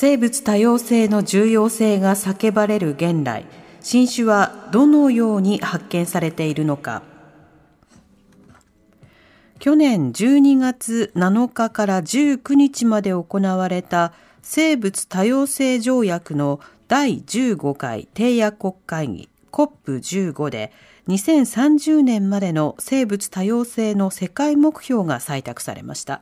生物多様性の重要性が叫ばれる現代。新種はどのように発見されているのか。去年12月7日から19日まで行われた生物多様性条約の第15回締約国会議 COP15 で2030年までの生物多様性の世界目標が採択されました。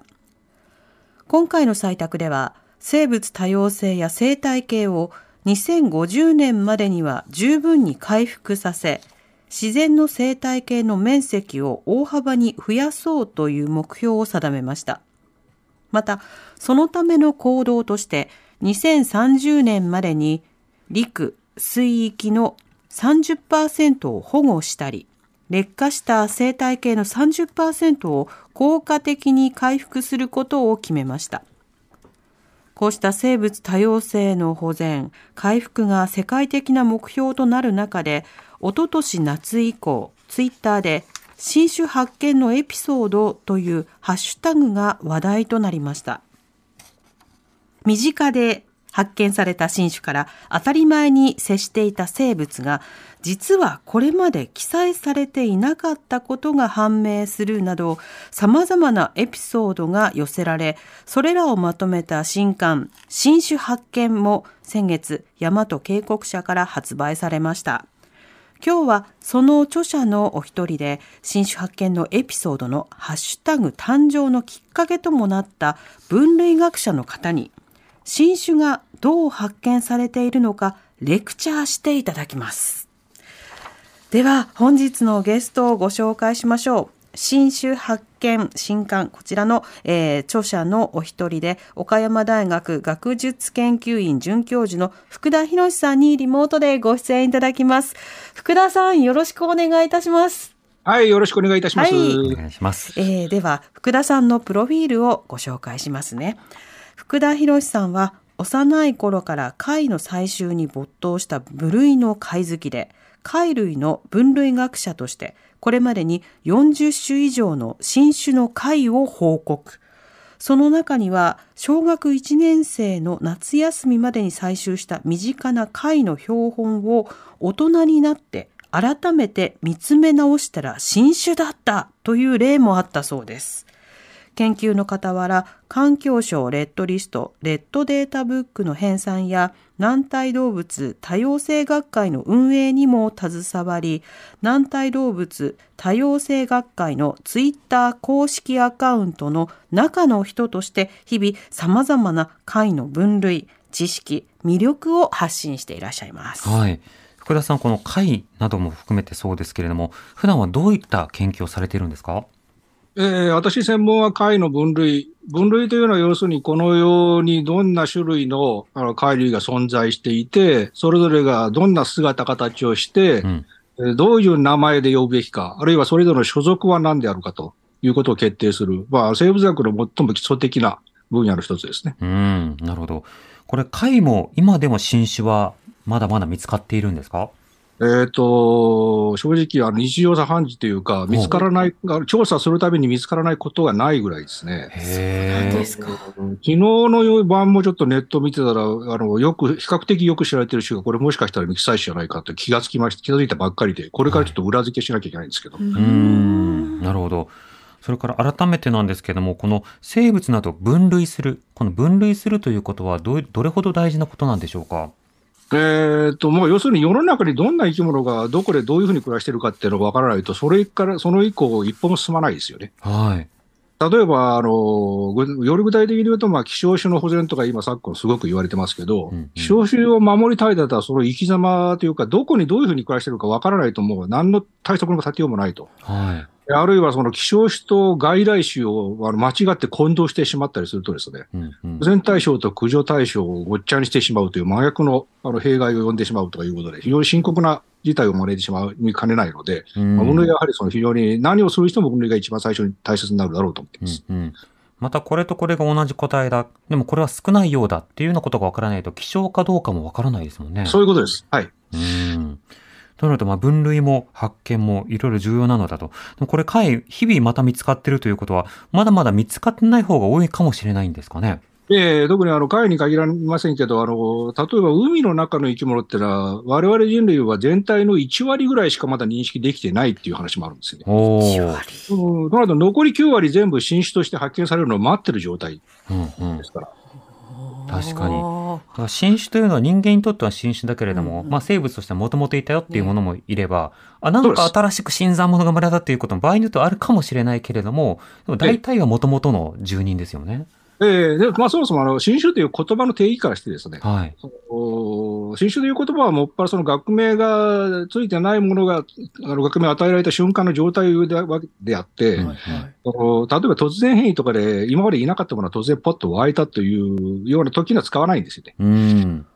今回の採択では生物多様性や生態系を2050年までには十分に回復させ自然の生態系の面積を大幅に増やそうという目標を定めました。また、そのための行動として2030年までに陸、水域の30%を保護したり、劣化した生態系の30%を効果的に回復することを決めました。こうした生物多様性の保全、回復が世界的な目標となる中で、おととし夏以降、ツイッターで新種発見のエピソードというハッシュタグが話題となりました。身近で発見された新種から当たり前に接していた生物が実はこれまで記載されていなかったことが判明するなど様々なエピソードが寄せられそれらをまとめた新刊新種発見も先月大和警告社から発売されました。今日はその著者のお一人で新種発見のエピソードのハッシュタグ誕生のきっかけともなった分類学者の方に新種がどう発見されているのかレクチャーしていただきます。では本日のゲストをご紹介しましょう。新種発見新刊こちらの、えー著者のお一人で岡山大学学術研究院准教授の福田博さんにリモートでご出演いただきます。福田さんよろしくお願いいたします。はい、よろしくお願いいたします。はいお願いします。えーでは福田さんのプロフィールをご紹介しますね福田博さんは幼い頃から貝の採集に没頭した部類の貝好きで貝類の分類学者としてこれまでに40種以上の新種の貝を報告その中には小学1年生の夏休みまでに採集した身近な貝の標本を大人になって改めて見つめ直したら新種だったという例もあったそうです。研究の傍ら環境省レッドリストレッドデータブックの編纂や軟体動物多様性学会の運営にも携わり軟体動物多様性学会のツイッター公式アカウントの中の人として日々様々な貝の分類知識魅力を発信していらっしゃいます。はい。福田さん、この貝なども含めてそうですけれども、普段はどういった研究をされているんですか？えー私専門は貝の分類。分類というのは要するにこのようにどんな種類のあの貝類が存在していて、それぞれがどんな姿形をして、うん。えーどういう名前で呼ぶべきか、あるいはそれぞれの所属は何であるかということを決定する、まあ、生物学の最も基礎的な分野の一つですね。うん、なるほど。これ、貝も今でも新種はまだまだ見つかっているんですか？えっ、と、正直、あの、日常茶飯事というか、見つからない、あ調査するたびに見つからないことがないぐらいですね。へえ。ですか。昨日の晩もちょっとネット見てたら、あの、よく、比較的よく知られてる種が、これもしかしたらミキサイ種じゃないかって気がつきました、気がついたばっかりで、これからちょっと裏付けしなきゃいけないんですけど。ううーん、なるほど。それから改めてなんですけども、この生物など分類する、この分類するということはどうどれほど大事なことなんでしょうか？えっと、もう要するに世の中にどんな生き物がどこでどういうふうに暮らしてるかっていうのがわからないと、それから、その以降一歩も進まないですよね。はい。例えば、あの、ぐより具体的に言うと、まあ、希少種の保全とか今昨今すごく言われてますけど、うんうん希少種を守りたいだったら、その生き様というか、どこにどういうふうに暮らしてるかわからないと、もう何の対策の立てようもないと。はい。あるいはその希少種と外来種をあの間違って混同してしまったりするとですね、うんうん保全対象と駆除対象をごっちゃにしてしまうという真逆のあの弊害を生んでしまうということで、非常に深刻な事態を招いてしまいかねないので、うんまあ分類はやはりその非常に何をする人も分類が一番最初に大切になるだろうと思っています。うんうんまたこれとこれが同じ個体だ。でもこれは少ないようだっていうようなことがわからないと希少かどうかもわからないですもんね。そういうことです。はい。うん。となると、まあ、分類も発見もいろいろ重要なのだと。これ、貝、日々また見つかってるということは、まだまだ見つかってない方が多いかもしれないんですかね。ええ特にあの貝に限られませんけど、あの例えば海の中の生き物ってのは、我々人類は全体の1割ぐらいしかまだ認識できてないっていう話もあるんですよね。お1ー。割。うん、となると残り9割全部新種として発見されるのを待ってる状態うんうんで。すから。確かにあだから新種というのは人間にとっては新種だけれども、まあ生物としてはもともといたよっていうものもいれば、あ、なんか新しく新参者が生まれたっていうことも場合によってはあるかもしれないけれども、でも大体はもともとの住人ですよね。ええでまあ、そもそもあの新種という言葉の定義からしてですね、はい。お新種という言葉はもっぱらその学名がついてないものが、あの学名を与えられた瞬間の状態でわけであって、うんはいはいその例えば突然変異とかで今までいなかったものは突然ポッと湧いたというような時には使わないんですよね。うん。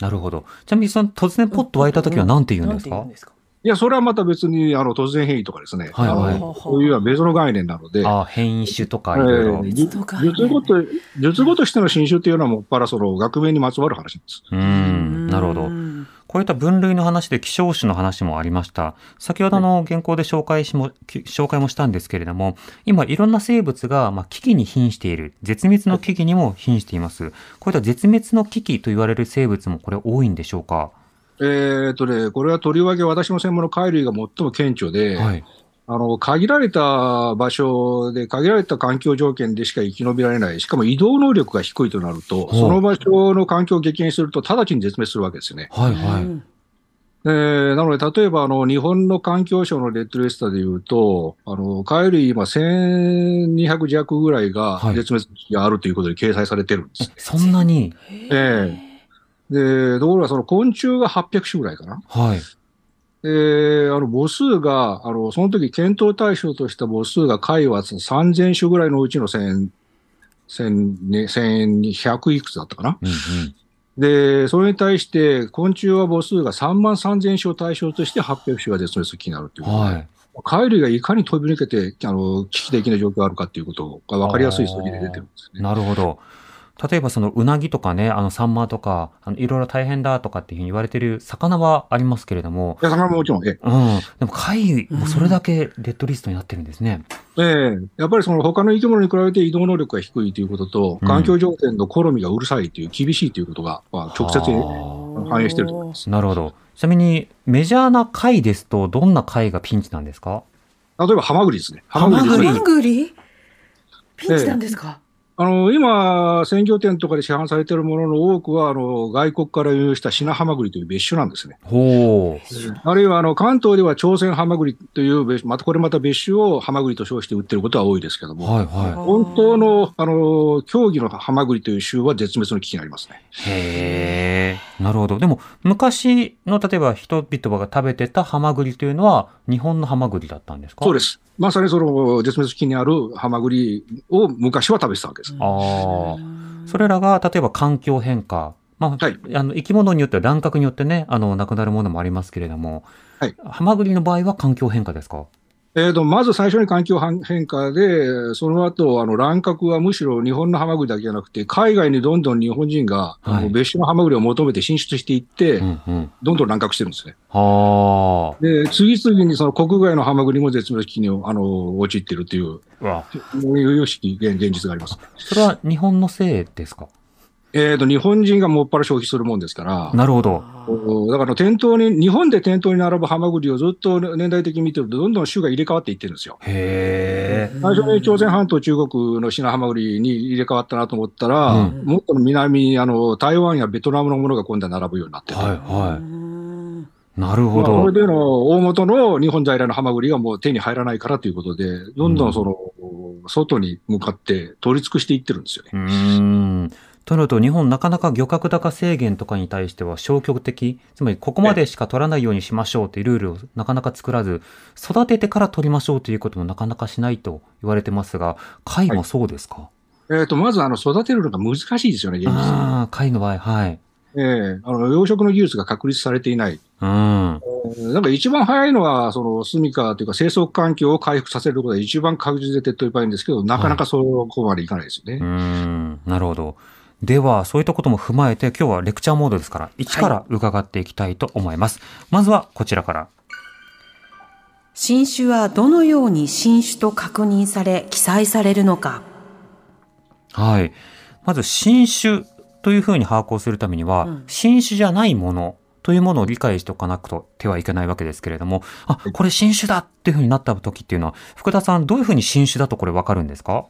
なるほど。ちなみにその突然ポッと湧いた時は何て言うんですか？なんて言うんですか？いや、それはまた別にあの突然変異とかですね、はいはいそういうのは別の概念なので、ああ、変異種とかいろいろ。ええ別の概念術語と術語としての新種っていうのはもっぱらその学名にまつわる話です。うん。なるほど。うんこういった分類の話で希少種の話もありました。先ほどの原稿で紹介しも、き紹介もしたんですけれども、今いろんな生物が、まあ、危機に瀕している。絶滅の危機にも瀕しています。こういった絶滅の危機と言われる生物もこれ多いんでしょうか？えーっとね、これはとりわけ私の専門の貝類が最も顕著で、はい。あの限られた場所で、限られた環境条件でしか生き延びられない、しかも移動能力が低いとなると、その場所の環境を激変すると、直ちに絶滅するわけですよね。はいはい。うんえーなので、例えばあの日本の環境省のレッドリストでいうと、あの貝類今、1200弱ぐらいがはい絶滅危機があるということで掲載されてるんです。そんなに？えで、ところがその昆虫が800種ぐらいかな。はい。えーあの母数が、あのその時検討対象とした母数が貝は3000種ぐらいのうちの1000 1000ね1100いくつだったかな。うんうん。で、それに対して昆虫は母数が3万3000種を対象として800種が絶滅危機になるということで、はい。貝類がいかに飛び抜けてあの危機的な状況があるかということが分かりやすい数字で出てるんですね。なるほど。例えばそのうなぎとかね、あのサンマとか、あのいろいろ大変だとかっていうふうに言われてる魚はありますけれども、いや、それはもちろん、えうん。でも貝もそれだけレッドリストになってるんですね。ええ。やっぱりその他の生き物に比べて移動能力が低いということと、うん。環境条件の好みがうるさいという、厳しいということが、まあ、直接反映していると思います。なるほど。ちなみにメジャーな貝ですとどんな貝がピンチなんですか？例えば、ハマグリですね。ハハマグリですね。ハマグリ？ピンチなんですか、あの、今、鮮魚店とかで市販されているものの多くは、あの、外国から輸入したシナハマグリという別種なんですね。ほあるいは、あの、関東では朝鮮ハマグリという別、またこれまた別種をハマグリと称して売ってることは多いですけどう。も、はいは本当の、あの、競技のハマグリという種は絶滅の危機になりますね。い。へえ。なるほど。でも昔の例えば人々が食べてたハマグリというのは日本のハマグリだったんですか？そうですす。まさにその絶滅危機にあるハマグリを昔は食べてたわけです。ああ。それらが例えば環境変化。まあ、はいあの生き物によっては乱獲によってね、あの亡くなるものもありますけれども、はいハマグリの場合は環境変化ですか？えー、とまず最初に環境変化で、その後あの乱獲はむしろ日本のハマグリだけじゃなくて、海外にどんどん日本人が、はい別種のハマグリを求めて進出していって、うんうん。どんどん乱獲してるんですね。はあ。で、次々にその国外のハマグリも絶滅危機にあの陥っているという、ういうしき現現実があります。それは日本のせいですか？えー、と日本人がもっぱら消費するもんですから、なるほど。おだから店頭に、日本で店頭に並ぶハマグリをずっと年代的に見てると、どんどん種が入れ替わっていってるんですよ。へえ。最初に朝鮮半島、中国のシナハマグリに入れ替わったなと思ったら、うんもっと南にあの台湾やベトナムのものが今度は並ぶようになってる。はいはい。なるほまあ、これど。での大元の日本在来のハマグリがもう手に入らないからということで、どんどんその、外に向かって取り尽くしていってるんですよね。となると日本なかなか漁獲高制限とかに対しては消極的、つまりここまでしか取らないようにしましょうというルールをなかなか作らず、育ててから取りましょうということもなかなかしないと言われてますが、貝もそうですか、えっ、と、まず、あの、育てるのが難しいですよね、現実。ああ、貝の場合、はい。ええあの、養殖の技術が確立されていない。うん。えーなんか一番早いのは、その、住処というか生息環境を回復させることが一番確実で手っ取り早いんですけど、なかなかそこまでいかないですよね。うーん、なるほど。では、そういったことも踏まえて、今日はレクチャーモードですから、一から伺っていきたいと思います。まずはこちらから。新種はどのように新種と確認され記載されるのか。はい。まず、新種というふうに把握をするためには、うん新種じゃないものというものを理解しておかなくてはいけないわけですけれども、あ、これ新種だっていうふうになった時っていうのは、福田さん、どういうふうに新種だとこれわかるんですか？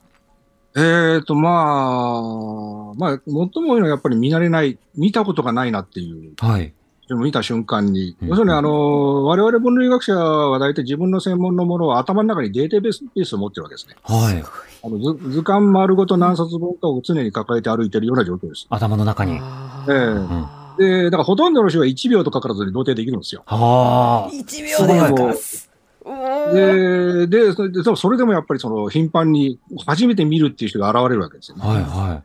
えっ、と、まあ、まあ、最も多いのはやっぱり見慣れない、見たことがないなっていう、はい。見た瞬間に、うん要するに、あの、我々分類学者は大体自分の専門のものを頭の中にデータベースベースを持ってるわけですね。はい。あの図図鑑丸ごと何冊分かを常に抱えて歩いてるような状況です。頭の中に。はええで、だからほとんどの人は1秒とかからずに同定できるんですよ。あ。一秒でわかるで、で、それでそれでもやっぱりその頻繁に初めて見るっていう人が現れるわけですよね。はいは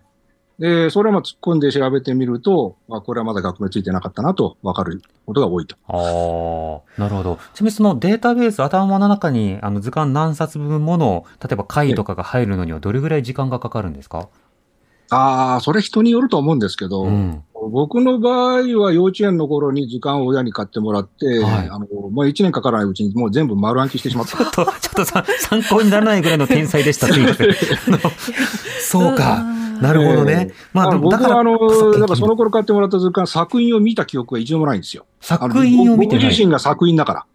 で、それをまあ突っ込んで調べてみると、あこれはまだ学名ついてなかったなと分かることが多いと。い。ああ。なるほど。ちなみにそのデータベース、頭の中にあの図鑑何冊分もの、例えば回とかが入るのにはどれぐらい時間がかかるんですか？ああ、それ人によると思うんですけど、うん。僕の場合は幼稚園の頃に図鑑を親に買ってもらって、はいあの、まあ、1年かからないうちにもう全部丸暗記してしまった。ちょっと、ちょっとさ参考にならないぐらいの天才でした。すいません。あのそうか。なるほどね。まあ、でもだから僕はあの、だからその頃買ってもらった図鑑、作品を見た記憶は一度もないんですよ。作品を見てない。僕自身が作品だから。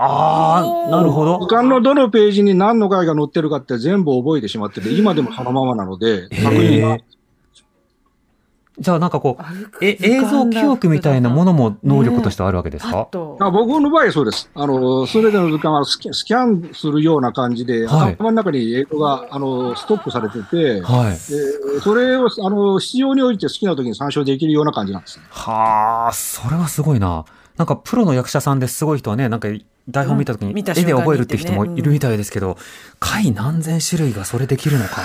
ああ、なるほど。図鑑のどのページに何の回が載ってるかって全部覚えてしまってて、今でもそのままなので、作品が。じゃあなんかこう、え、映像記憶みたいなものも能力としてあるわけですか、とあ僕の場合はそうです。あの、すべての図鑑はスキャスキャンするような感じで、はい頭の中に映像が、あの、ストックされてて、はい。でそれを、あの、必要に応じて好きな時に参照できるような感じなんですね。はあ、それはすごいな。なんかプロの役者さんですごい人はね、なんか台本見た時に絵で覚えるって人もいるみたいですけど、回何千種類がそれできるのか。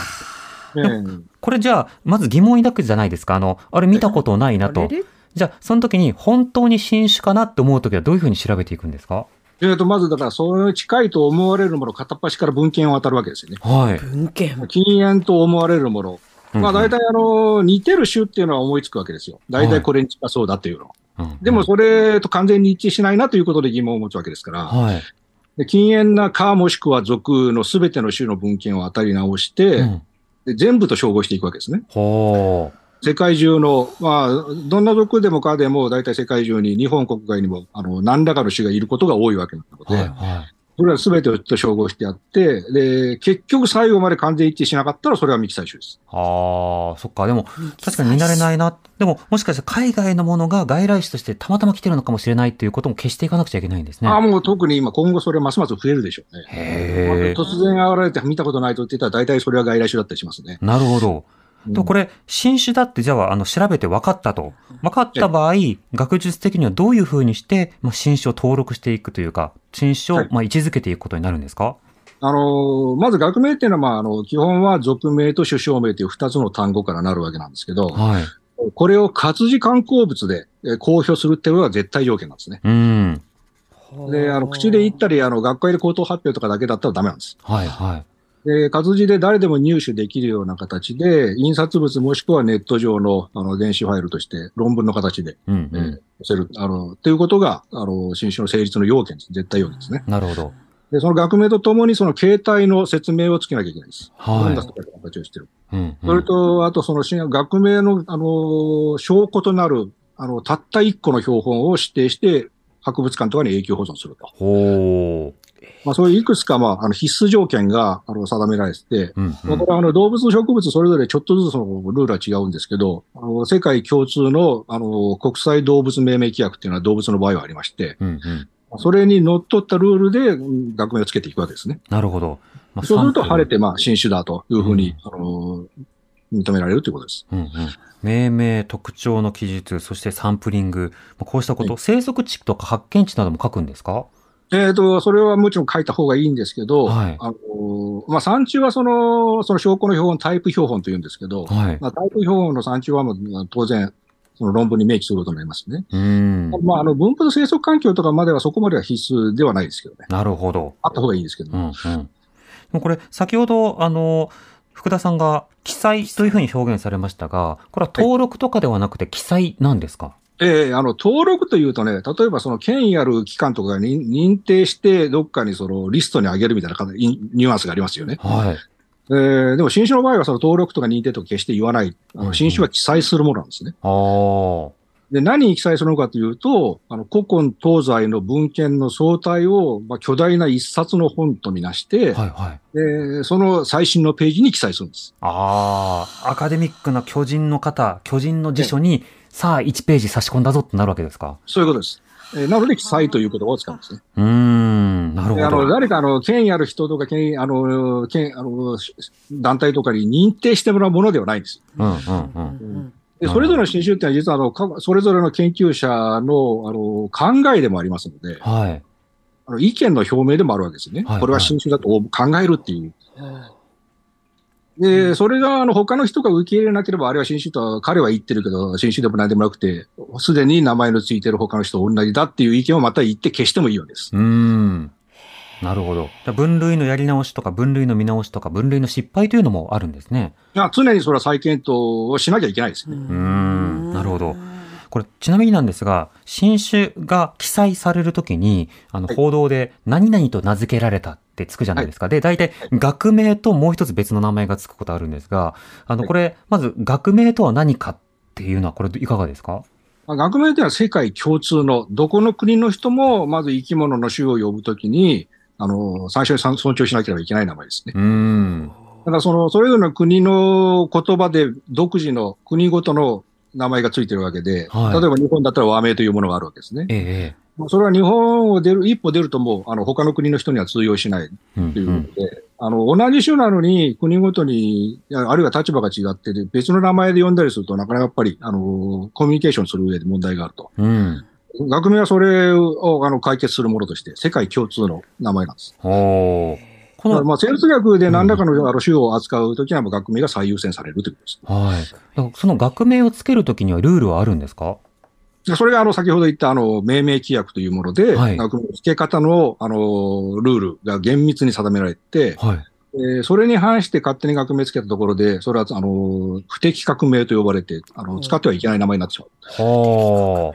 えこれじゃあ、まず疑問抱くじゃないですか。あの、あれ見たことないなと。じゃあ、その時に本当に新種かなって思う時はどういうふうに調べていくんですか？ええーと、まずだから、それに近いと思われるもの、片っ端から文献を当たるわけですよね。はい。文献。禁煙と思われるもの。まあ大体あの、似てる種っていうのは思いつくわけですよ。大体これに近そうだっていうの。うんでもそれと完全に一致しないなということで疑問を持つわけですから、はい。で禁煙なかもしくは属のすべての種の文献を当たり直して、うんで全部と照合していくわけですね。世界中の、まあ、どんな属でもかでも、大体世界中に、日本国外にも、あの、何らかの種がいることが多いわけなので、はい、はい。それは全てと照合してあって、で、結局最後まで完全一致しなかったら、それは未記載種です。ああ、そっか。でも、確かに見慣れないな。でも、もしかしたら海外のものが外来種としてたまたま来てるのかもしれないっていうことも消していかなくちゃいけないんですね。ああ、もう特に今、今後それますます増えるでしょうね。へえ。突然現れて見たことないとって言ったら、大体それは外来種だったりしますね。なるほど。うんと、これ、新種だって、じゃあ、あの、調べて分かったと。分かった場合、学術的にはどういうふうにして、まあ、新種を登録していくというか、新種を、はいまあ、位置づけていくことになるんですか？あの、まず学名っていうのは、まあ、あの、基本は属名と種証名という二つの単語からなるわけなんですけど、はい。これを活字観光物でえー公表するっていうのは絶対条件なんですね。うん。で、あの、口で言ったり、あの、学会で口頭発表とかだけだったらダメなんです。はい、はい。で、活字で誰でも入手できるような形で、印刷物もしくはネット上の、あの、電子ファイルとして、論文の形で、うん、えせる、あの、っていうことが、あの、新種の成立の要件です。絶対要件ですね。なるほど。で、その学名とともに、その形態の説明をつけなきゃいけないです。どんなは形をしてる。い。うん、それと、あと、その新学名の、あの、証拠となる、あの、たった一個の標本を指定して、博物館とかに永久保存すると。ほう。まあ、そういういくつか、まあ、あの必須条件が、あの、定められてて、うん、うんまあこれはあの動物、植物それぞれちょっとずつそのルールは違うんですけど、あの世界共通のあの国際動物命名規約っていうのは動物の場合はありまして、うん、うん。それにのっとったルールでうん学名をつけていくわけですね。なるほど。まあそうすると晴れて、まあ、新種だというふうに、うんあの認められるということです。うんうん命名、特徴の記述、そしてサンプリング、まあこうしたこと、生息地とか発見地なども書くんですか？えっ、と、それはもちろん書いた方がいいんですけど、はいあの、まあ、産地はその、その証拠の標本、タイプ標本というんですけど、はい。まあ、タイプ標本の産地はもう当然、その論文に明記することになりますね。うーん。まあ、あの、分布と生息環境とかまではそこまでは必須ではないですけどね。なるほど。あった方がいいですけど。うんうん。これ、先ほど、あの、福田さんが記載というふうに表現されましたが、これは登録とかではなくて記載なんですか、ええあの、登録というとね、例えばその権威ある機関とかが認認定して、どっかにそのリストに上げるみたいな形ニニュアンスがありますよね。はい。えーでも新種の場合はその登録とか認定とか決して言わない。あうんうんの新種は記載するものなんですね。ああ。でで、何に記載するのかというと、あの、古今東西の文献の総体を、まあ、巨大な一冊の本とみなして、はいはい。でその最新のページに記載するんです。ああ、アカデミックな巨人の方、巨人の辞書に、さあ1ページ差し込んだぞってなるわけですか？そういうことです。えーなので記載という言葉を使うんですね。うーん、なるほであのど。誰かあの権威ある人とか権威あの権あのし団体とかに認定してもらうものではないんです。うんうんうん。でそれぞれの新種っていうのは実はあのかそれぞれの研究者のあの考えでもありますので、はい。あの意見の表明でもあるわけですね。はいこれは新種だと考えるっていう。で、それがあの他の人が受け入れなければ、あれは新種とは彼は言ってるけど、新種でも何でもなくて、すでに名前のついてる他の人と同じだっていう意見をまた言って消してもいいわけです。うーん。なるほど。じゃあ分類のやり直しとか、分類の見直しとか、分類の失敗というのもあるんですね。いや常にそれは再検討をしなきゃいけないですね。うーん。なるほど。これ、ちなみになんですが、新種が記載されるときに、あの、はい報道で、何々と名付けられたってつくじゃないですか。で、大体、学名ともう一つ別の名前がつくことあるんですが、あの、はいこれ、まず、学名とは何かっていうのは、これ、いかがですか？まあ学名というのは世界共通の、どこの国の人も、まず生き物の種を呼ぶときに、あの、最初に尊重しなければいけない名前ですね。うーん。だからその、それぞれの国の言葉で独自の国ごとの名前がついてるわけで、はい例えば日本だったら和名というものがあるわけですね。ええ、まあそれは日本を出る、一歩出るともう、あの、他の国の人には通用しないええ。うんということで、あの、同じ種なのに国ごとに、あるいは立場が違ってて、別の名前で呼んだりすると、なかなかやっぱり、あの、コミュニケーションする上で問題があると。うん。うん。学名はそれをあの解決するものとして、世界共通の名前なんです。この、まあ、生物学で何らかのあの種を扱うときには、学名が最優先されるということです。はい。その学名をつけるときにはルールはあるんですか？でそれがあの先ほど言ったあの命名規約というもので、はい学名の付け方のあのルールが厳密に定められて、はい。えーそれに反して勝手に学名付けたところで、それはあの不適格名と呼ばれてあの、使ってはいけない名前になってしまう。は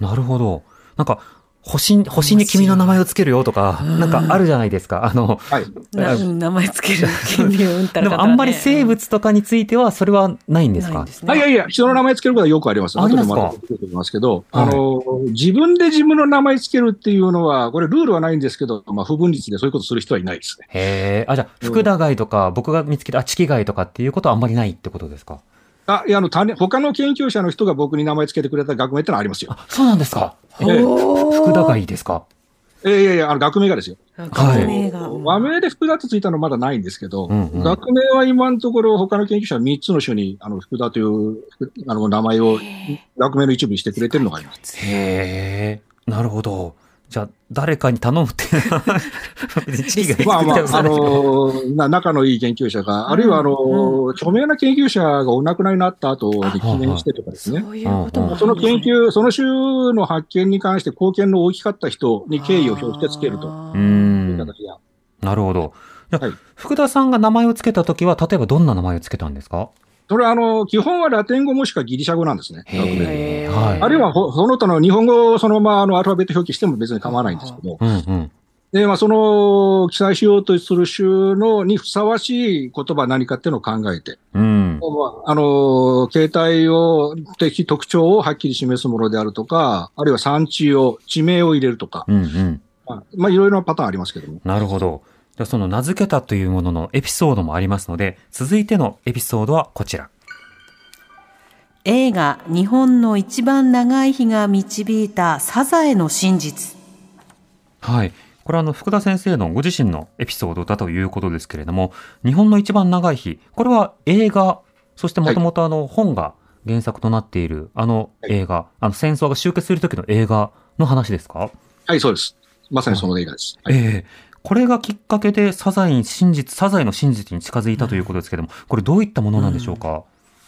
あ。なるほど。なんか、星、星に君の名前をつけるよとか、なんかあるじゃないですか。あの、はい。な名前つける をうんたらねでもあんまり生物とかについてはそれはないんですか？ないんですねあいやいや、人の名前つけることはよくあります。ありますか？ますけど、はいあの、自分で自分の名前つけるっていうのは、これルールはないんですけど、まあ、不分率でそういうことする人はいないですね。へえ。あ、じゃあ、福田貝とか、僕が見つけた、あ、チキ貝とかっていうことはあんまりないってことですか？あ、いや、あの、他他の研究者の人が僕に名前つけてくれた学名ってのはありますよ。あ、そうなんですか？ええ福田貝ですか？えーいやいや、あの、学名がですよ。学名が。和名で福田ってついたのはまだないんですけど、うんうん学名は今のところ他の研究者は3つの種にあの福田というあの名前を学名の一部にしてくれてるのがあります。へえ。なるほど。じゃあ、誰かに頼むって。いうまあまあ、あのな仲のいい研究者が、あるいはあの、著名な研究者がお亡くなりになった後に記念してとかですね。そういうことその研究、その種の発見に関して貢献の大きかった人に敬意を表してつけると。いうん。形が。なるほど。じゃあはい。福田さんが名前をつけたときは、例えばどんな名前をつけたんですか？それはあの、基本はラテン語もしくはギリシャ語なんですね。はいあるいはほその他の日本語をそのままあのアルファベット表記しても別に構わないんですけど、うんうん。で、まあ、その記載しようとする種のにふさわしい言葉は何かっていうのを考えて、うん。まあ、あの、形態を、的特徴をはっきり示すものであるとか、あるいは産地を、地名を入れるとか、うんうん。まあ、まあ、いろいろなパターンありますけども。なるほど。じゃあその名付けたというもののエピソードもありますので、続いてのエピソードはこちら。映画日本の一番長い日が導いたサザエの真実。はい。これはあの、福田先生のご自身のエピソードだということですけれども、日本の一番長い日、これは映画、そしてもともとあの、本が原作となっているあの映画、あの戦争が終結する時の映画の話ですか？はい、そうです。まさにその映画です。はいええこれがきっかけでサザエに真実、サザエの真実に近づいたということですけども、これどういったものなんでしょうか、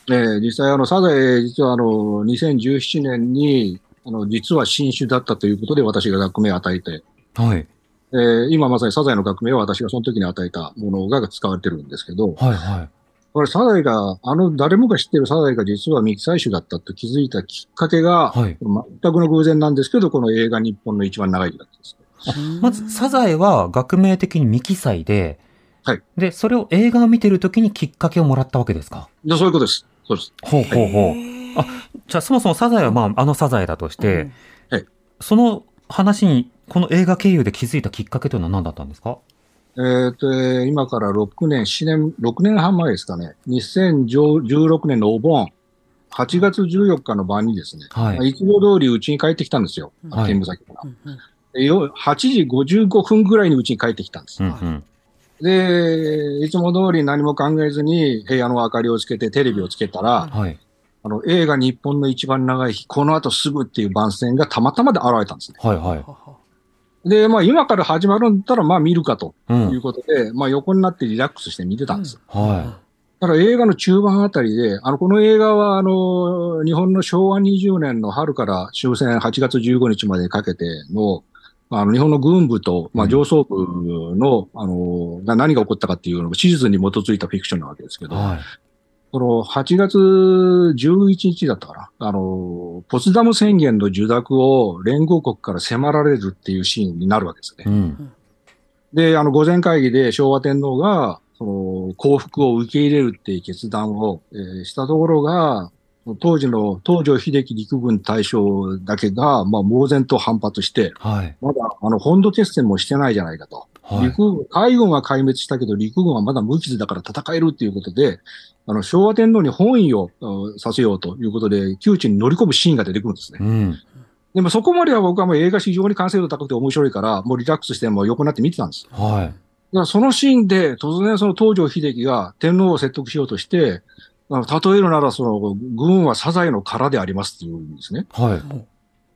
えー実際、あの、サザエ、実はあの、2017年に、あの、実は新種だったということで私が学名を与えて、はい。えー今まさにサザエの学名を私がその時に与えたものが使われてるんですけど、はいはい。これサザエが、あの、誰もが知ってるサザエが実は未記載種だったと気づいたきっかけが、はい全くの偶然なんですけど、この映画日本の一番長い日だったんです。まず、サザエは学名的に未記載で、はいで、それを映画を見てるときにきっかけをもらったわけですか？でそういうことです。そうです。ほうほうほう。あ、じゃあそもそもサザエはまあ、あのサザエだとして、はいその話に、この映画経由で気づいたきっかけというのは何だったんですか？えーと、えー今から6年、7年、6年半前ですかね。2016年のお盆、8月14日の晩にですね、はいつも通り家に帰ってきたんですよ。はい勤務先から。8時55分ぐらいに家に帰ってきたんです。うんうん。で、いつも通り何も考えずに部屋の明かりをつけてテレビをつけたら、はい。あの映画日本の一番長い日、この後すぐっていう番宣がたまたまで現れたんですね。はいはい。で、まあ今から始まるんだったらまあ見るかとう。いうんことで、まあ横になってリラックスして見てたんです。はただ映画の中盤あたりで、あの、この映画は、あの、日本の昭和20年の春から終戦8月15日までかけての、あの、日本の軍部と、まあ、うん上層部の、あの、が何が起こったかっていうのが史実に基づいたフィクションなわけですけい。ど、はい。この8月11日だったかな、あの、ポツダム宣言の受諾を連合国から迫られるっていうシーンになるわけですねう。ん。で、あの、御前会議で昭和天皇が、その、降伏を受け入れるっていう決断を、えーしたところが、当時の東条英機陸軍大将だけが、まあ、猛然と反発して、はい。まだ、あの、本土決戦もしてないじゃないかと。はい。陸軍、海軍は壊滅したけど、陸軍はまだ無傷だから戦えるっていうことで、あの、昭和天皇に本意をうんさせようということで、窮地に乗り込むシーンが出てくるんですね。うん。でもそこまでは僕はもう映画非常に完成度高くて面白いから、もうリラックスしてもう横になって見てたんです。はい。だからそのシーンで、突然その東条英機が天皇を説得しようとして、例えるなら、その、軍はサザエの殻でありますっていうんですね。はい。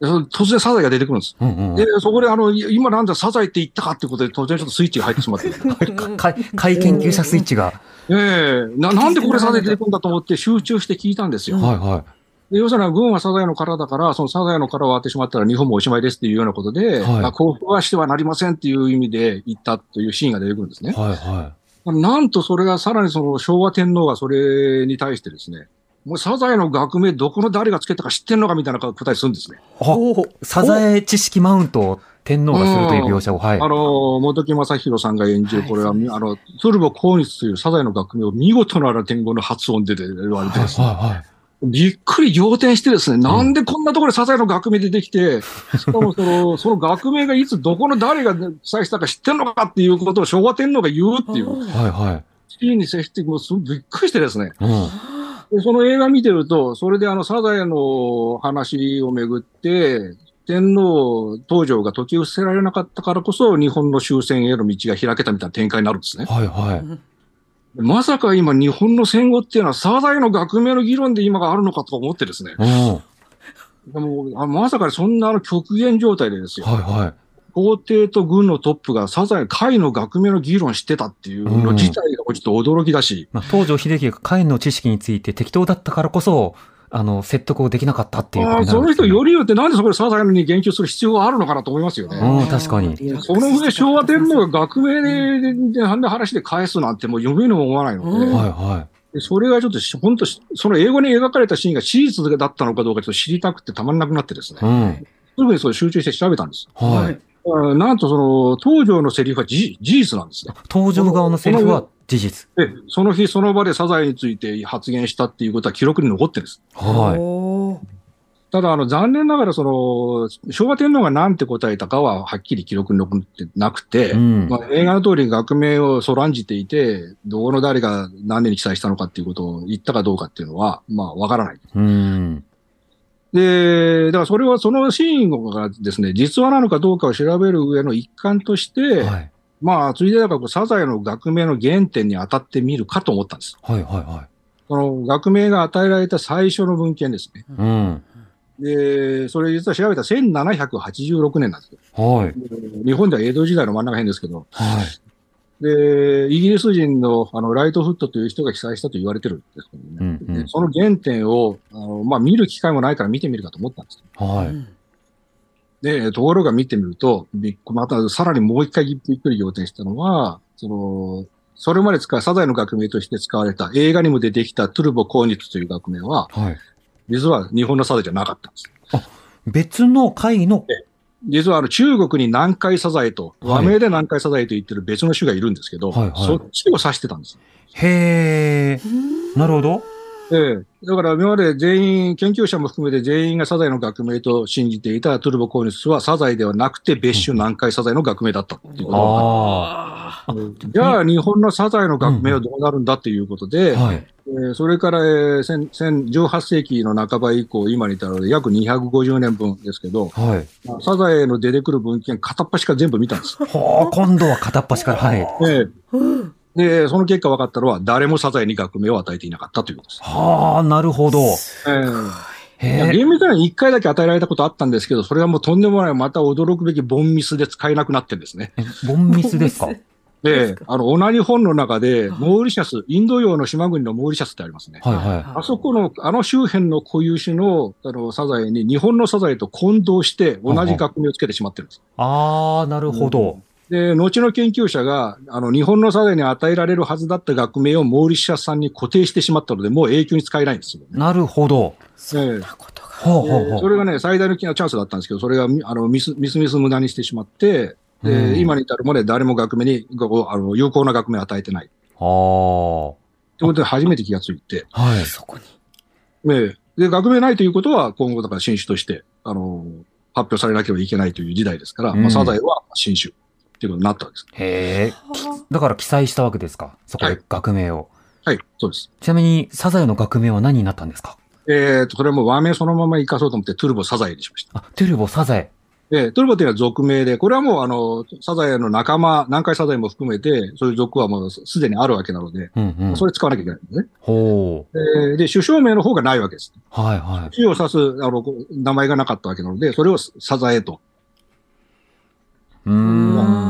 突然サザエが出てくるんです。うんうん。で、そこであの、い今なんだサザエって言ったかっていうことで、突然ちょっとスイッチが入ってしまって。か会研究者スイッチが。ええな、なんでこれサザエ出てくるんだと思って集中して聞いたんですよ。はいはで要するに軍はサザエの殻だから、そのサザエの殻を割ってしまったら日本もおしまいですっていうようなことで、はいまあ降伏はしてはなりませんっていう意味で言ったというシーンが出てくるんですねい。。はいはなんとそれがさらにその昭和天皇がそれに対してですね、もうサザエの学名どこの誰がつけたか知ってんのかみたいな答えするんですね。サザエ知識マウントを天皇がするという描写を、はい。あの、本木正宏さんが演じる、これは、あの、鶴房光日というサザエの学名を見事なら天狗の発音で言われてですね、はいはい。びっくり仰天してですね、なんでこんなところでサザエの学名出てきて、しかもその、その学名がいつどこの誰が記載したか知ってんのかっていうことを昭和天皇が言うっていう、はいはい。シーンに接して、もうびっくりしてですね、うん。でその映画見てると、それであの、サザエの話をめぐって、天皇、東条が解き伏せられなかったからこそ、日本の終戦への道が開けたみたいな展開になるんですね。はいはい。まさか今、日本の戦後っていうのは、サザエの学名の議論で今があるのかと思ってですね。うん。でもあまさかそんな極限状態でですよ。はいはい。皇帝と軍のトップがサザエ、会の学名の議論してたっていうの自体がちょっと驚きだし、まあ、東条英機が会の知識について適当だったからこそ、あの、説得をできなかったっていうことああになるんですねその人よりによってなんでそこでサザエに言及する必要があるのかなと思いますよね。うん、確かに。その上、昭和天皇が学名で、あんな話で返すなんてもう読めるも思わないので、うんはいはでそれがちょっとし、本当その英語に描かれたシーンが史実だったのかどうかちょっと知りたくてたまんなくなってですね、い。うん。すぐにそれ集中して調べたんです。はい。あなんとその、東条のセリフは事事実なんですね。東条側のセリフは事実。で、その日その場でサザエについて発言したっていうことは記録に残ってるんです。はおーただ、あの、残念ながら、その、昭和天皇が何て答えたかははっきり記録に残ってなくて、い。うん。まあ、映画の通り学名をそらんじていて、どこの誰が何年に記載したのかっていうことを言ったかどうかっていうのは、まあ、わからない。うん。で、だからそれはそのシーンがですね、実話なのかどうかを調べる上の一環として、はい。まあ、ついでだからサザエの学名の原点に当たってみるかと思ったんです。はいはいはその学名が与えられた最初の文献ですね。うん。で、それ実は調べたら1786年なんですよ。はい。日本では江戸時代の真ん中辺ですけど、はい。で、イギリス人のあのライトフットという人が記載したと言われてるんですけどね。うんうんでその原点をあの、まあ、見る機会もないから見てみるかと思ったんです。はい。で、ところが見てみると、またさらにもう一回びっくり仰天したのは、その、それまで使うサザエの学名として使われた映画にも出てきたトゥルボ・コーニッツという学名は、はい。実は日本のサザエじゃなかったんです。別の会の、実はあの中国に南海サザエと、はい和名で南海サザエと言ってる別の種がいるんですけど、はいはいそっちを指してたんです。へー。なるほど。ええ、だから今まで全員、研究者も含めて全員がサザエの学名と信じていたトゥルボコーニスはサザエではなくて別種南海サザエの学名だったっていうことがあじゃあ日本のサザエの学名はどうなるんだっていうことで、あ。はい。えーそれから、えー千千18世紀の半ば以降、今に至る約250年分ですけど、はい。サザエの出てくる文献片っ端から全部見たんです。はあ、今度は片っ端から。はい。ええで、その結果分かったのは、誰もサザエに学名を与えていなかったということです。はあ、なるほど。ええいやへえ。厳密には1回だけ与えられたことあったんですけど、それはもうとんでもない、また驚くべきボンミスで使えなくなってるんですね。えボンミスですか？で、あの、同じ本の中で、モーリシャス、インド洋の島国のモーリシャスってありますね。はいはあそこの、あの周辺の固有種のあのサザエに日本のサザエと混同して同じ学名をつけてしまってるんです。い。ああ、なるほど。で、後の研究者が、あの、日本のサザエに与えられるはずだった学名をモーリシャスさんに固定してしまったので、もう永久に使えないんですよ、ね。なるほど。ええことが。ほうほうほう。それがね、最大のチャンスだったんですけど、それがみあのミスミスミス無駄にしてしまって、でうん今に至るまで誰も学名にごあの有効な学名を与えてない。ああ。ということで初めて気がついて、はい。そこに。ええで、学名ないということは今後だから新種として、あの、発表されなければいけないという時代ですから、うんまあ、サザエは新種っていうことになったわけです。へえ。だから記載したわけですか？そこではい学名を。はい、そうです。ちなみに、サザエの学名は何になったんですか？えっ、と、それはもう和名そのまま生かそうと思って、トゥルボサザエにしました。あ、トゥルボサザエ。ええトゥルボというのは属名で、これはもうあの、サザエの仲間、南海サザエも含めて、そういう属はもうすでにあるわけなので、うんうん。それ使わなきゃいけないんですね。ほう。えーで、首相名の方がないわけです。はいはい。種を指すあの名前がなかったわけなので、それをサザエと。うーん。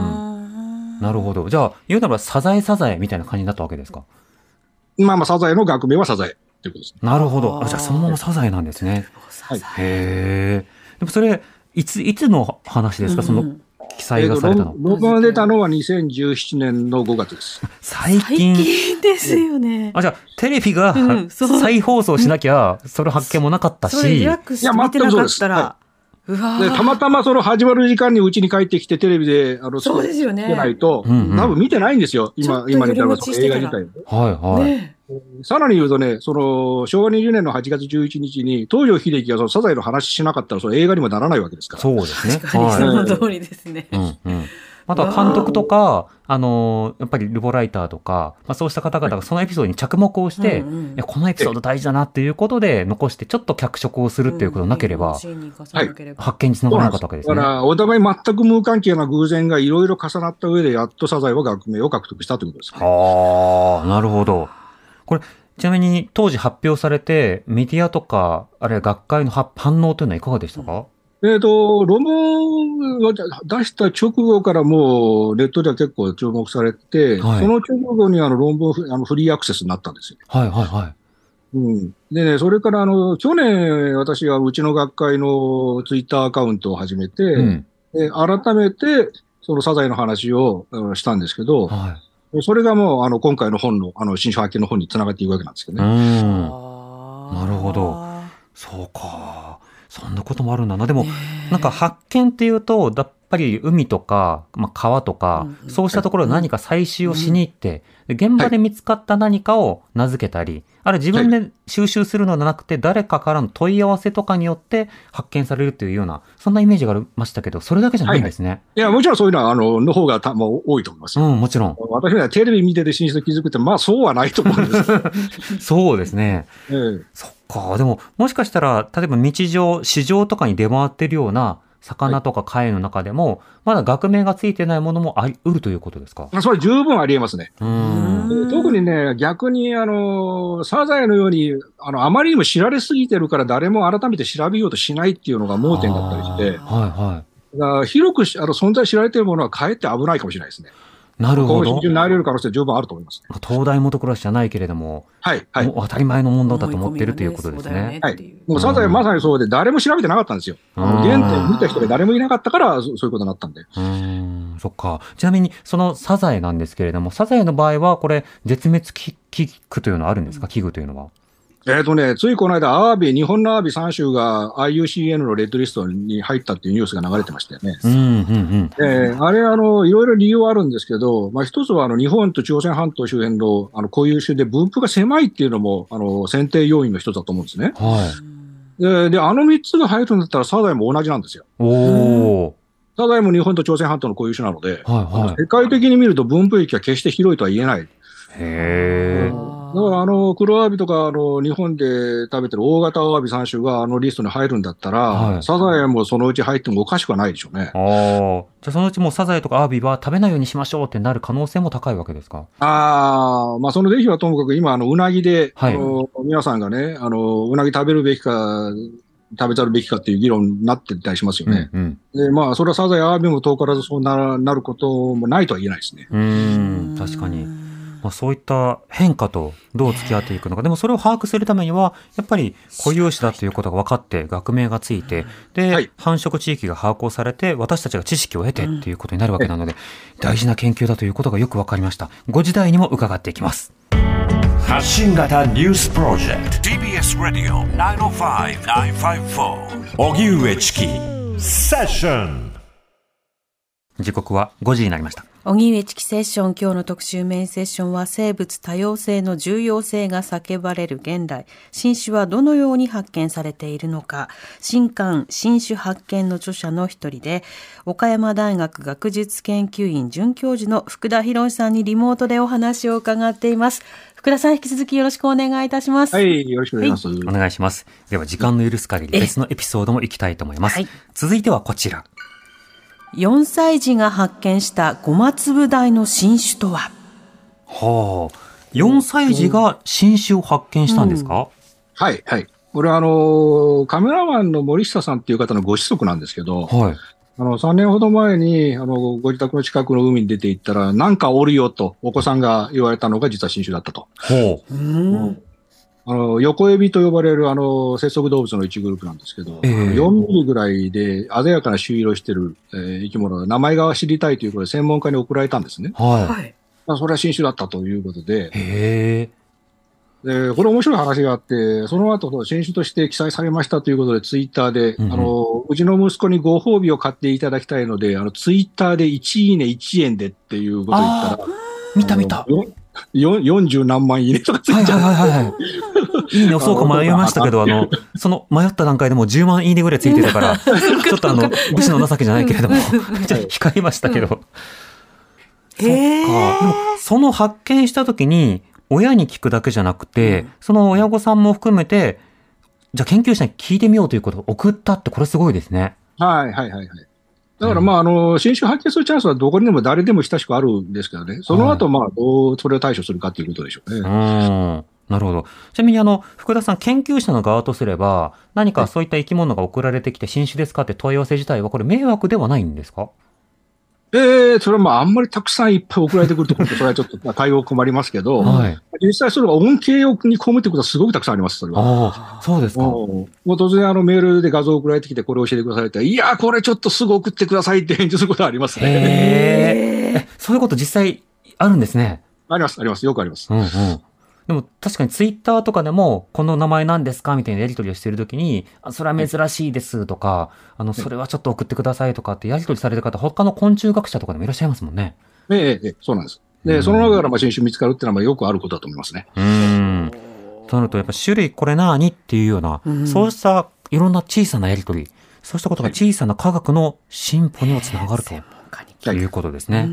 なるほど。じゃあ、言うならばサザエサザエみたいな感じになったわけですか？まあまあ、サザエの学名はサザエということです。なるほど。あじゃあ、そのままサザエなんですね。はいへえ。でもそれ、いつ、いつの話ですか？その記載がされたの。えーと論文が出たのは2017年の5月です。最最近。近ですよね。あ、じゃあ、テレビが再放送しなきゃ、それ発見もなかったしそれリラッ、クスして見てなかったら、うわで、たまたまその始まる時間にうちに帰ってきてテレビで、あの、そうですよねないと、うんうん多分見てないんですよ。今、ちょっと今に至る寄り道して映画自体。はいはい。ねさらに言うとね、その、昭和20年の8月11日に、東条英機がそのサザエの話しなかったら、その映画にもならないわけですから。そうですね。確かにそはい。の通りですね。うんうん。あとは監督とか、あのーやっぱりルボライターとか、まあ、そうした方々がそのエピソードに着目をして、うんうんいやこのエピソード大事だなっていうことで残して、ちょっと脚色をするっていうことなければ、シーンに生かさなければ発見につながらなかったわけですね。だから、お互い全く無関係な偶然がいろいろ重なった上で、やっとサザエは学名を獲得したということです。ああ、なるほど。これ、ちなみに当時発表されて、メディアとか、あるいは学会のは反応というのはいかがでしたか、えっ、と、論文を出した直後からもうネットでは結構注目されて、はいその直後にあの論文フあのフリーアクセスになったんですよ。はいはいはい。うん、でね、それからあの去年、私はうちの学会のツイッターアカウントを始めて、うん。で改めてそのサザエの話をうんしたんですけど、はそれがもうあの今回の本の、あの新書発見の本につながっていくわけなんですけどね。なるほど。そうか。そんなこともあるんだな。でも、なんか発見っていうと、やっぱり海とか、まあ、川とか、うんうんそうしたところで何か採集をしに行って、で現場で見つかった何かを名付けたり、あるいは自分で収集するのではなくて、誰かからの問い合わせとかによって発見されるというような、そんなイメージがありましたけど、それだけじゃないんですね。いや、もちろんそういうのは、あの、の方がたもう多いと思いますよ。うん、もちろん。私はテレビ見てて真実気づくって、まあそうはないと思うんですよ。そうですね。ええそっか。でも、もしかしたら、例えば日常、市場とかに出回ってるような魚とか貝の中でも、まだ学名がついてないものもあり得るということですか？まあそれ十分ありえますね。うーん。特にね、逆に、あの、サザエのように、あの、あまりにも知られすぎてるから誰も改めて調べようとしないっていうのが盲点だったりして、はいはだから広くしあの存在知られているものはかえって危ないかもしれないですね。い。なるほどになれる可能性は十分あると思います。東大元暮らしじゃないけれども、はい、はい。もう当たり前の問題だと思ってるということですね。はい。もうサザエまさにそうで、誰も調べてなかったんですよ。あのうん原点見た人が誰もいなかったから、そそういうことになったんで。うーん、そっか。ちなみに、そのサザエなんですけれども、サザエの場合は、これ、絶滅危危惧というのはあるんですか、危惧というのは。えっ、とね、ついこの間、アワビ、日本のアワビ3種が IUCN のレッドリストに入ったっていうニュースが流れてましたよね。うん、うん、うん。えーあれ、あの、いろいろ理由はあるんですけど、まあ、一つは、あの、日本と朝鮮半島周辺の、あの、固有種で分布が狭いっていうのも、あの、選定要因の一つだと思うんですね。はい。で、であの3つが入るんだったら、サザエも同じなんですよ。おー。サザエも日本と朝鮮半島の固有種なので、はい、はい。世界的に見ると分布域は決して広いとは言えない。へー。だから、あの、黒アワビとか、あの、日本で食べてる大型アワビ3種があのリストに入るんだったら、はいサザエもそのうち入ってもおかしくはないでしょうね。ああ。じゃあ、そのうちもうサザエとかアワビは食べないようにしましょうってなる可能性も高いわけですか？ああ、まあ、その是非はともかく今、あの、うなぎで、はいあの、皆さんがね、あの、うなぎ食べるべきか、食べざるべきかっていう議論になってたりしますよね。うん、で、まあ、それはサザエ、アワビも遠からずそうななることもないとは言えないですね。うん、確かに。まあ、そういった変化とどう付き合っていくのか。でもそれを把握するためには、やっぱり固有種だということが分かって、学名がついて、で、はい。繁殖地域が把握をされて、私たちが知識を得てっていうことになるわけなので、大事な研究だということがよく分かりました。ご時代にも伺っていきます。発信型ニュースプロジェク TBS Radio 905-954ト荻上チキ。セッション時刻は5時になりました。荻上チキセッション今日の特集メインセッションは生物多様性の重要性が叫ばれる現代新種はどのように発見されているのか新刊新種発見の著者の一人で岡山大学学術研究院准教授の福田博さんにリモートでお話を伺っています福田さん引き続きよろしくお願いいたしますはい、よろしくお願いします。お願いします。では、時間の許す限り別のエピソードも行きたいと思います。はい続いてはこちら。4歳児が発見したゴマ粒大の新種とは？はあ。4歳児が新種を発見したんですか、はい、はい。これはあの、カメラマンの森下さんっていう方のご子息なんですけど、はい。あの、3年ほど前に、あの、ご自宅の近くの海に出て行ったら、なんかおるよと、お子さんが言われたのが実は新種だったと。ほう。あの、横エビと呼ばれる、あの、節足動物の一グループなんですけど、ええ4ミリぐらいで鮮やかな朱色をしてる、えー生き物が名前が知りたいということで専門家に送られたんですね。はまあ、それは新種だったということでい。、へえ。で、これ面白い話があって、その後、新種として記載されましたということで、ツイッターで、うんうんあの、うちの息子にご褒美を買っていただきたいので、あの、ツイッターで1いいね1円でっていうことを言ったら、見た見た。あの。よ40何万いいねとかついちゃう。はいはいはいはい。いいね、そうか迷いましたけど、あの、その迷った段階でもう10万いいねぐらいついてたから、ちょっとあの、武士の情けじゃないけれども、ちょっと控えましたけど。そっか。でも、その発見した時に、親に聞くだけじゃなくて、その親御さんも含めて、じゃあ研究者に聞いてみようということを送ったって、これすごいですね。はいはいはいはい。だからまあ、あの、新種発見するチャンスはどこにでも誰でも親しくあるんですけどね、その後、まあ、どうそれを対処するかということでしょうね。うん。なるほど。ちなみにあの、福田さん、研究者の側とすれば、何かそういった生き物が送られてきて新種ですかって問い合わせ自体は、これ迷惑ではないんですか？ええそれはまあ、あんまりたくさんいっぱい送られてくると、それはちょっとまあ 対応困りますけど、はい。実際それが恩恵をに被ってことはすごくたくさんあります、それは。ああ、そうですか。もう突然あのメールで画像送られてきて、これ教えてくださいって、いやー、これちょっとすぐ送ってくださいって返事することはありますね。そういうこと実際あるんですね。あります、あります、よくあります。うんうん。でも確かにツイッターとかでも、この名前なんですかみたいなやり取りをしてるときに、あそれは珍しいですとか、あの、それはちょっと送ってくださいとかってやり取りされる方、他の昆虫学者とかでもいらっしゃいますもんね。ええええ、そうなんです。で、うんその中からまあ新種見つかるっていうのはまあよくあることだと思いますね。うーん。となると、やっぱ種類これなーにっていうような、うんそうしたいろんな小さなやり取り、そうしたことが小さな科学の進歩にもつながるとはいいうことですね。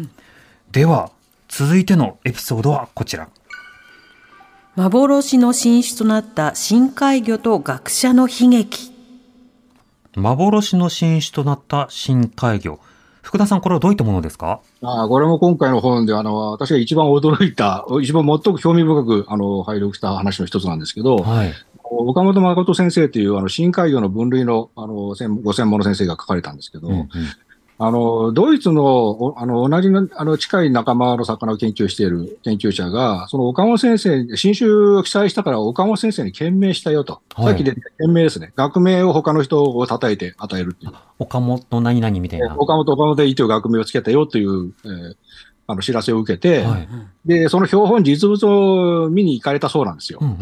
では、続いてのエピソードはこちら。幻の新種となった深海魚と学者の悲劇幻の新種となった深海魚。福田さん、これはどういったものですか？ああこれも今回の本で、あの、私が一番驚いた、一番最も興味深く、あの、拝読した話の一つなんですけど、はい。岡本誠先生という、あの、深海魚の分類の、あの、専ご専門の先生が書かれたんですけど、うんうんあの、ドイツの、おあの、同じな、あの、近い仲間の魚を研究している研究者が、その岡本先生、新種を記載したから岡本先生に献命したよと。はいさっき出て命ですね。学名を他の人を叩いて与えるっていう。岡本何々みたいな。岡本、岡本で一応学名をつけたよという、えーあの、知らせを受けて、はい。で、その標本実物を見に行かれたそうなんですよ。うんうん。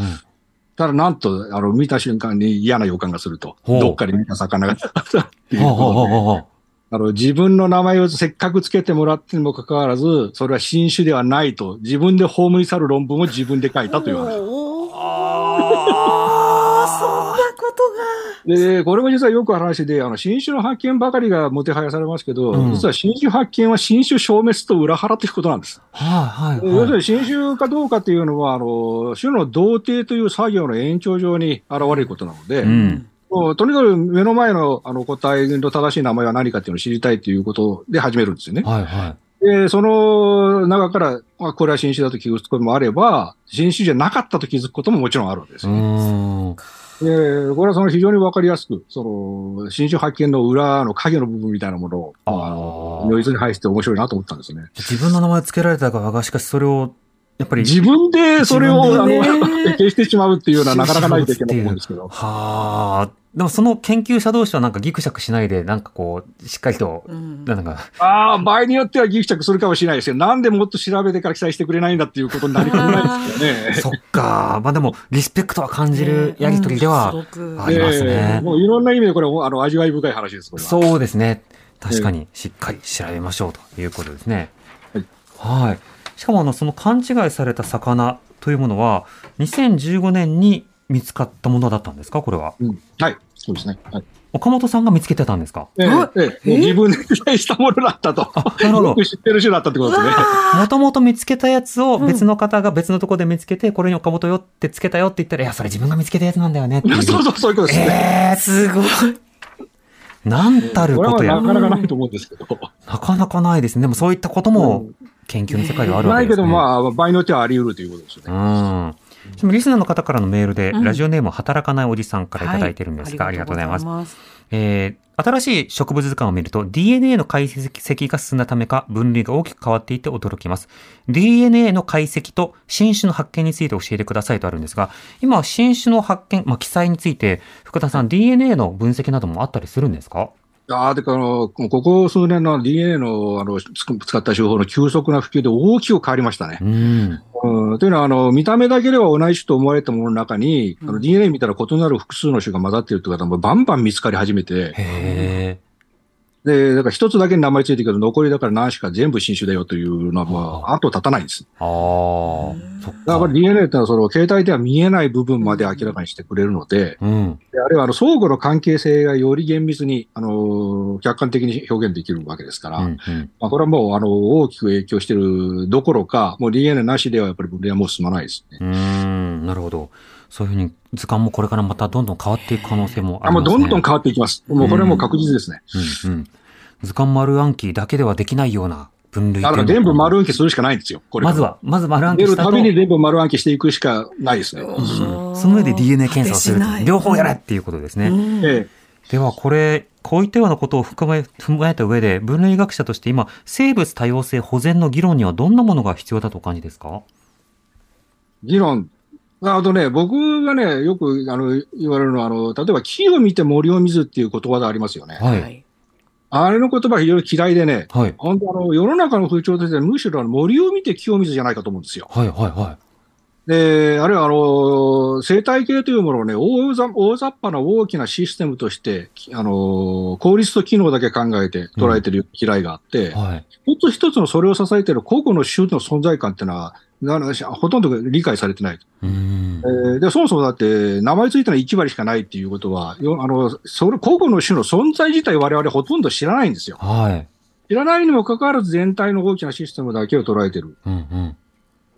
ただ、なんと、あの、見た瞬間に嫌な予感がすると。どっかで見た魚があの、自分の名前をせっかくつけてもらってにもかかわらず、それは新種ではないと、自分で葬り去る論文を自分で書いたという話。ああ、そんなことが。で、これも実はよく話で、あの、新種の発見ばかりがもてはやされますけど、うん実は新種発見は新種消滅と裏腹ということなんです。はいはい要するはい。に新種かどうかっていうのは、あの、種の同定という作業の延長上に現れることなので、うん。もうとにかく目の前のあの個体の正しい名前は何かっていうのを知りたいということで始めるんですよね。はいはで、その中から、あこれは新種だと気づくこともあれば、新種じゃなかったと気づくことももちろんあるわけですよ。ーん。で、これはその非常にわかりやすく、その、新種発見の裏の影の部分みたいなものを、あーまあ如実に入って面白いなと思ったんですね。自分の名前を付けられた側が、しかしそれを、やっぱり。自分でそれを、あ自分の、消してしまうっていうのは なかなかないといけないと思うんですけど。はあ。でもその研究者同士はなんかギクシャクしないで、なんかこう、しっかりと、うんなんか、ああ、場合によってはギクシャクするかもしれないですけど、なんでもっと調べてから記載してくれないんだっていうことになりかねないですよね。そっか。まあでも、リスペクトは感じるやりとりでは、ありますねええもういろんな意味でこれ、あの、味わい深い話です、これは。そうですね。確かに、しっかり調べましょうということですね。はいはい。しかも、あの、その勘違いされた魚というものは、2015年に見つかったものだったんですか？これは。うんはい、そうですね。はい。岡本さんが見つけてたんですか？ええ自分でしたものだったと。なるほどよく知ってる種だったってことですね。もともと見つけたやつを別の方が別のところで見つけて、これに岡本よってつけたよって言ったら、いや、それ自分が見つけたやつなんだよねっていう。そうそう、そういうことですね。えー、すごい。なんたることや。なかなかないと思うんですけど。なかなかないですね。でもそういったことも研究の世界ではあるわないけど、けですね。まあ、場合によってはあり得るということですようね。ん。でもリスナーの方からのメールで、うんラジオネーム働かないおじさんからいただいてるんですが、ありがとうございます。す。えー新しい植物図鑑を見ると DNA の解析が進んだためか分類が大きく変わっていて驚きます。DNA の解析と新種の発見について教えてくださいとあるんですが、今は新種の発見、まあ、記載について、福田さん DNA の分析などもあったりするんですか？ああ、で、あの、ここ数年の DNA の、あの、つ使った手法の急速な普及で大きく変わりましたねう。ん。うん、というのは、あの、見た目だけでは同じ種と思われたものの中に、あのうん DNA 見たら異なる複数の種が混ざっているという方もバンバン見つかり始めて。で、だから一つだけに名前ついてるけど、残りだから何種か全部新種だよというのは、まあ、後立たないんです。ああ、だから。DNA っていうのは、その、携帯では見えない部分まで明らかにしてくれるので、うん。であるいは、あの、相互の関係性がより厳密に、あの、客観的に表現できるわけですから、うんうんまあ、これはもう、あの、大きく影響しているどころか、もう DNA なしではやっぱり分類はもう進まないですね。うーん、なるほど。そういうふうに図鑑もこれからまたどんどん変わっていく可能性もああ、りますね。もうどんどん変わっていきます。もうこれはもう確実ですね。うんうん。図鑑丸暗記だけではできないような分類だから全部丸暗記するしかないんですよ。これまずは、まず丸暗記したと出るたびに全部丸暗記していくしかないですね。うんその上で DNA 検査をすると両方やれっていうことですね。うんえではこれ、こういったようなことを含め、踏まえた上で、分類学者として今、生物多様性保全の議論にはどんなものが必要だとお感じですか？え議論。あとね、僕がね、よくあの言われるのは、あの、例えば木を見て森を見ずっていう言葉がありますよね。はい。はい。あれの言葉は非常に嫌いでね、はい。本当あの、世の中の風潮としてはむしろあの森を見て木を見ずじゃないかと思うんですよ。はい、はい、はで、あるいはあの、生態系というものをね、大ざ大雑把な大きなシステムとして、きあの、効率と機能だけ考えて捉えてる嫌いがあって、い。はい。一つ一つのそれを支えている個々の種の存在感っていうのは、ななほとんど理解されてない。うーんえ。ーで、そもそもだって、名前ついたのは1割しかないっていうことは、よあの、それ、個々の種の存在自体我々ほとんど知らないんですよ。はい。知らないにもかかわらず全体の大きなシステムだけを捉えてる。うん、うん。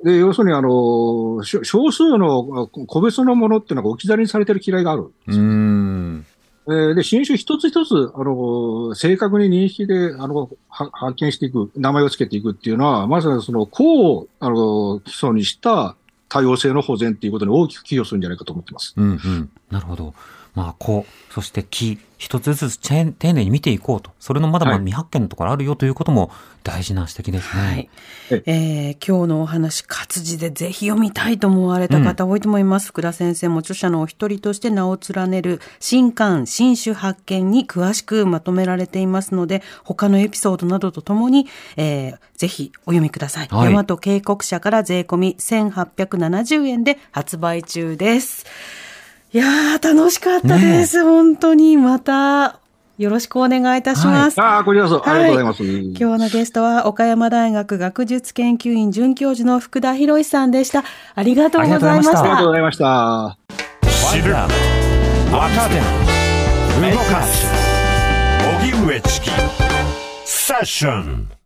で、要するに、あの、少数の個別のものっていうのが置き去りにされてる嫌いがある。うーん。ええーで、新種一つ一つ、あの、正確に認識で、あの、発見していく、名前をつけていくっていうのは、まさにその、個を、あの、基礎にした多様性の保全っていうことに大きく寄与するんじゃないかと思ってます。うんうん。なるほど。まあ、子、そして木、一つずつチェーン丁寧に見ていこうと。それのまだまだはい未発見のところあるよということも大事な指摘ですね。はい。えー今日のお話、活字でぜひ読みたいと思われた方多いと思います。福田先生も著者のお一人として名を連ねる新刊、新種発見に詳しくまとめられていますので、他のエピソードなどとともに、えーぜひお読みください。はい大和警告社から税込み1870円で発売中です。いやー、楽しかったです。本当に。また、よろしくお願いいたします。ああ、こちらこそ、ありがとうございます。今日のゲストは岡山大学学術研究院准教授の福田博さんでした。ありがとうございましありがとうございましたた。ありがとうございました。知る若手動かす荻上チキセッション